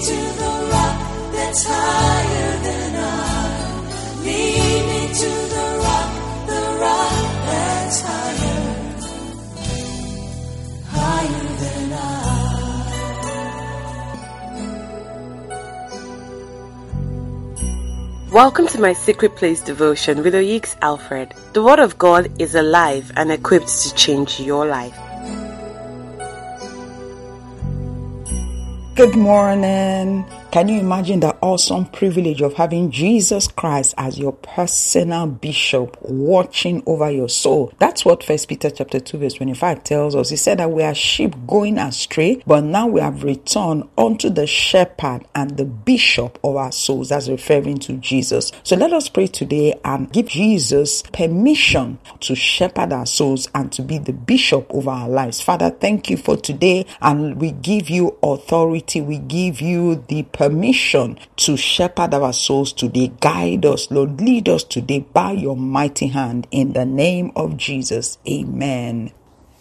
to the rock higher than I. Welcome to my Secret Place devotion with Oyeks Alfred. The Word of God is alive and equipped to change your life. Good morning. Can you imagine the awesome privilege of having Jesus Christ as your personal bishop watching over your soul? That's what First Peter chapter 2 verse 25 tells us. He said that we are sheep going astray, but now we have returned unto the shepherd and the bishop of our souls. That's referring to Jesus. So let us pray today and give Jesus permission to shepherd our souls and to be the bishop over our lives. Father, thank you for today and we give you authority. We give you the permission to shepherd our souls today. Guide us, Lord. Lead us today by your mighty hand. In the name of Jesus. Amen.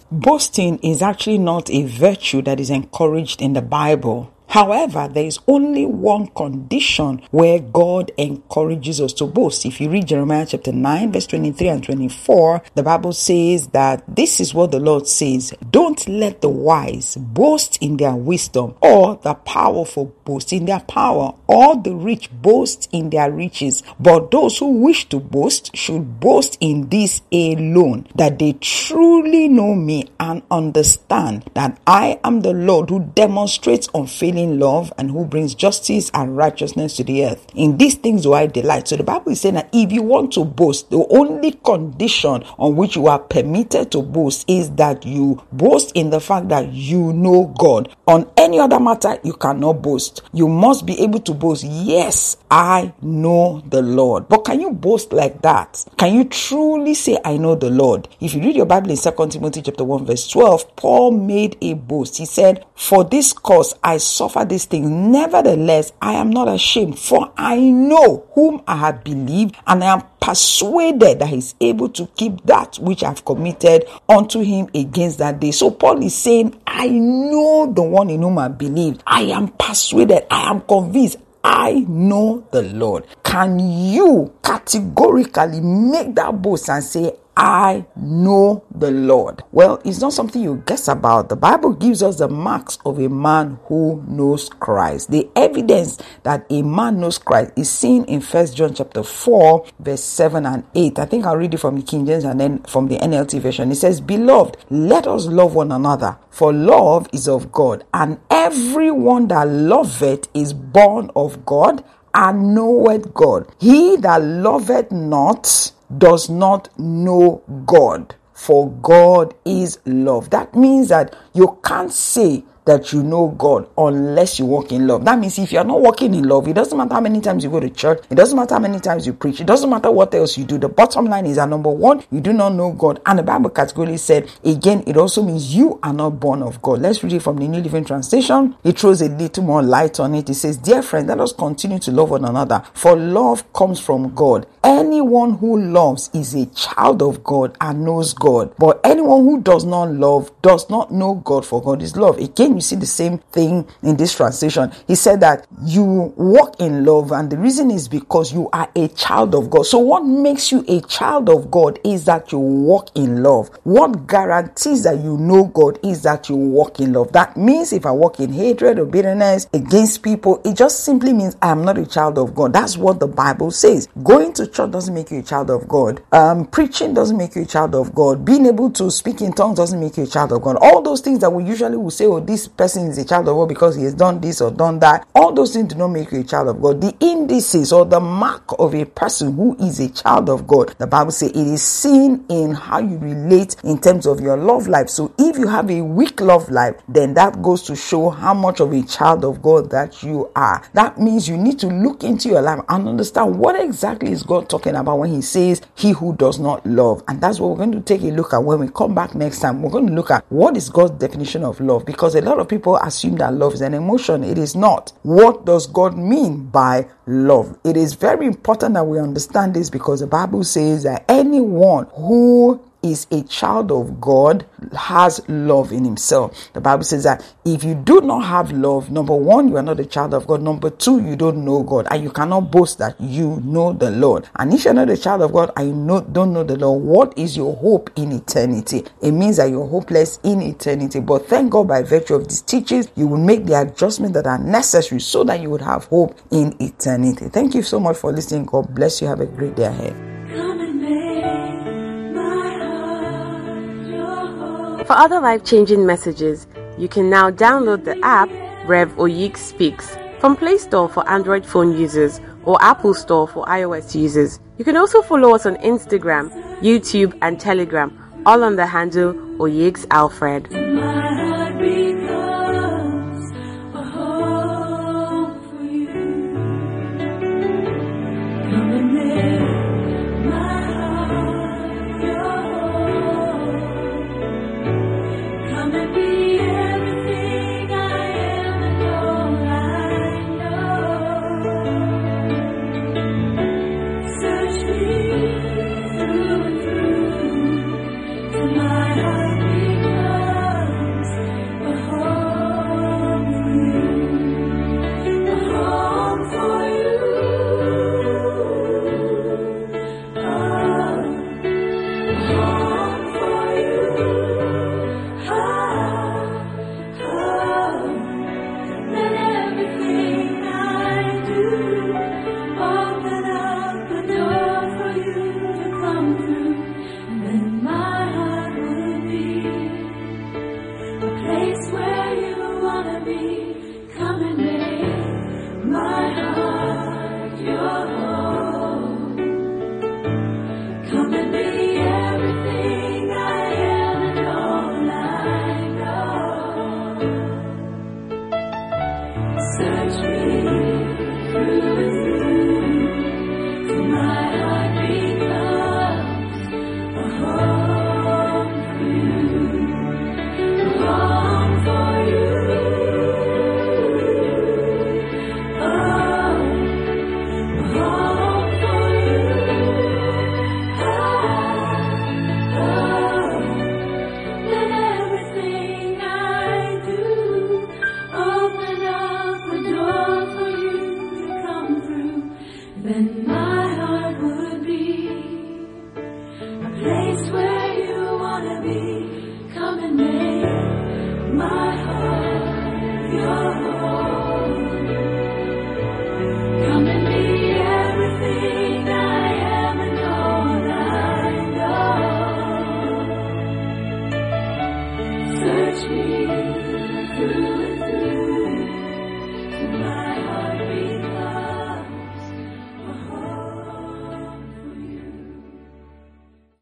Boasting is actually not a virtue that is encouraged in the Bible. However, there is only one condition where God encourages us to boast. If you read Jeremiah chapter 9, verse 23 and 24, the Bible says that this is what the Lord says Don't let the wise boast in their wisdom, or the powerful boast in their power, or the rich boast in their riches. But those who wish to boast should boast in this alone, that they truly know me and understand that I am the Lord who demonstrates unfailing love and who brings justice and righteousness to the earth. In these things do I delight. So the Bible is saying that if you want to boast, the only condition on which you are permitted to boast is that you boast in the fact that you know God. On any other matter, you cannot boast. You must be able to boast, yes, I know the Lord. But can you boast like that? Can you truly say, I know the Lord? If you read your Bible in 2 Timothy chapter 1, verse 12, Paul made a boast. He said, For this cause I suffer these things. Nevertheless, I am not ashamed, for I know whom I have believed, and I am persuaded that he's able to keep that which I've committed unto him against that day. So Paul is saying, I know the one in whom I believe. I am persuaded. I am convinced. I know the Lord. Can you categorically make that boast and say, I know the Lord. Well, it's not something you guess about. The Bible gives us the marks of a man who knows Christ. The evidence that a man knows Christ is seen in First John chapter 4, verse 7 and 8. I think I'll read it from the King James and then from the NLT version. It says, Beloved, let us love one another, for love is of God, and everyone that loveth is born of God and knoweth God. He that loveth not does not know God, for God is love. That means that you can't say that you know God unless you walk in love. That means if you're not walking in love, it doesn't matter how many times you go to church, it doesn't matter how many times you preach, it doesn't matter what else you do. The bottom line is that number one, you do not know God. And the Bible categorically said, again, it also means you are not born of God. Let's read it from the New Living Translation. It throws a little more light on it. It says, Dear friend, let us continue to love one another, for love comes from God. Anyone who loves is a child of God and knows God. But anyone who does not love does not know God, for God is love. Again, you see the same thing in this translation. He said that you walk in love, and the reason is because you are a child of God. So, what makes you a child of God is that you walk in love. What guarantees that you know God is that you walk in love. That means if I walk in hatred or bitterness against people, it just simply means I am not a child of God. That's what the Bible says. Going to church doesn't make you a child of God. Um, preaching doesn't make you a child of God. Being able to speak in tongues doesn't make you a child of God. All those things that we usually will say, oh, this person is a child of God because he has done this or done that. All those things do not make you a child of God. The indices or the mark of a person who is a child of God, the Bible says it is seen in how you relate in terms of your love life. So if you have a weak love life, then that goes to show how much of a child of God that you are. That means you need to look into your life and understand what exactly is God talking about when he says he who does not love. And that's what we're going to take a look at when we come back next time. We're going to look at what is God's definition of love because a lot of people assume that love is an emotion. It is not. What does God mean by love? It is very important that we understand this because the Bible says that anyone who is a child of God has love in himself. The Bible says that if you do not have love, number one, you are not a child of God. Number two, you don't know God and you cannot boast that you know the Lord. And if you're not a child of God and you know, don't know the Lord, what is your hope in eternity? It means that you're hopeless in eternity. But thank God by virtue of these teachings, you will make the adjustments that are necessary so that you would have hope in eternity. Thank you so much for listening. God bless you. Have a great day ahead. For other life changing messages, you can now download the app Rev Oyik Speaks from Play Store for Android phone users or Apple Store for iOS users. You can also follow us on Instagram, YouTube, and Telegram, all on the handle Oyiks Alfred. Then my heart your home.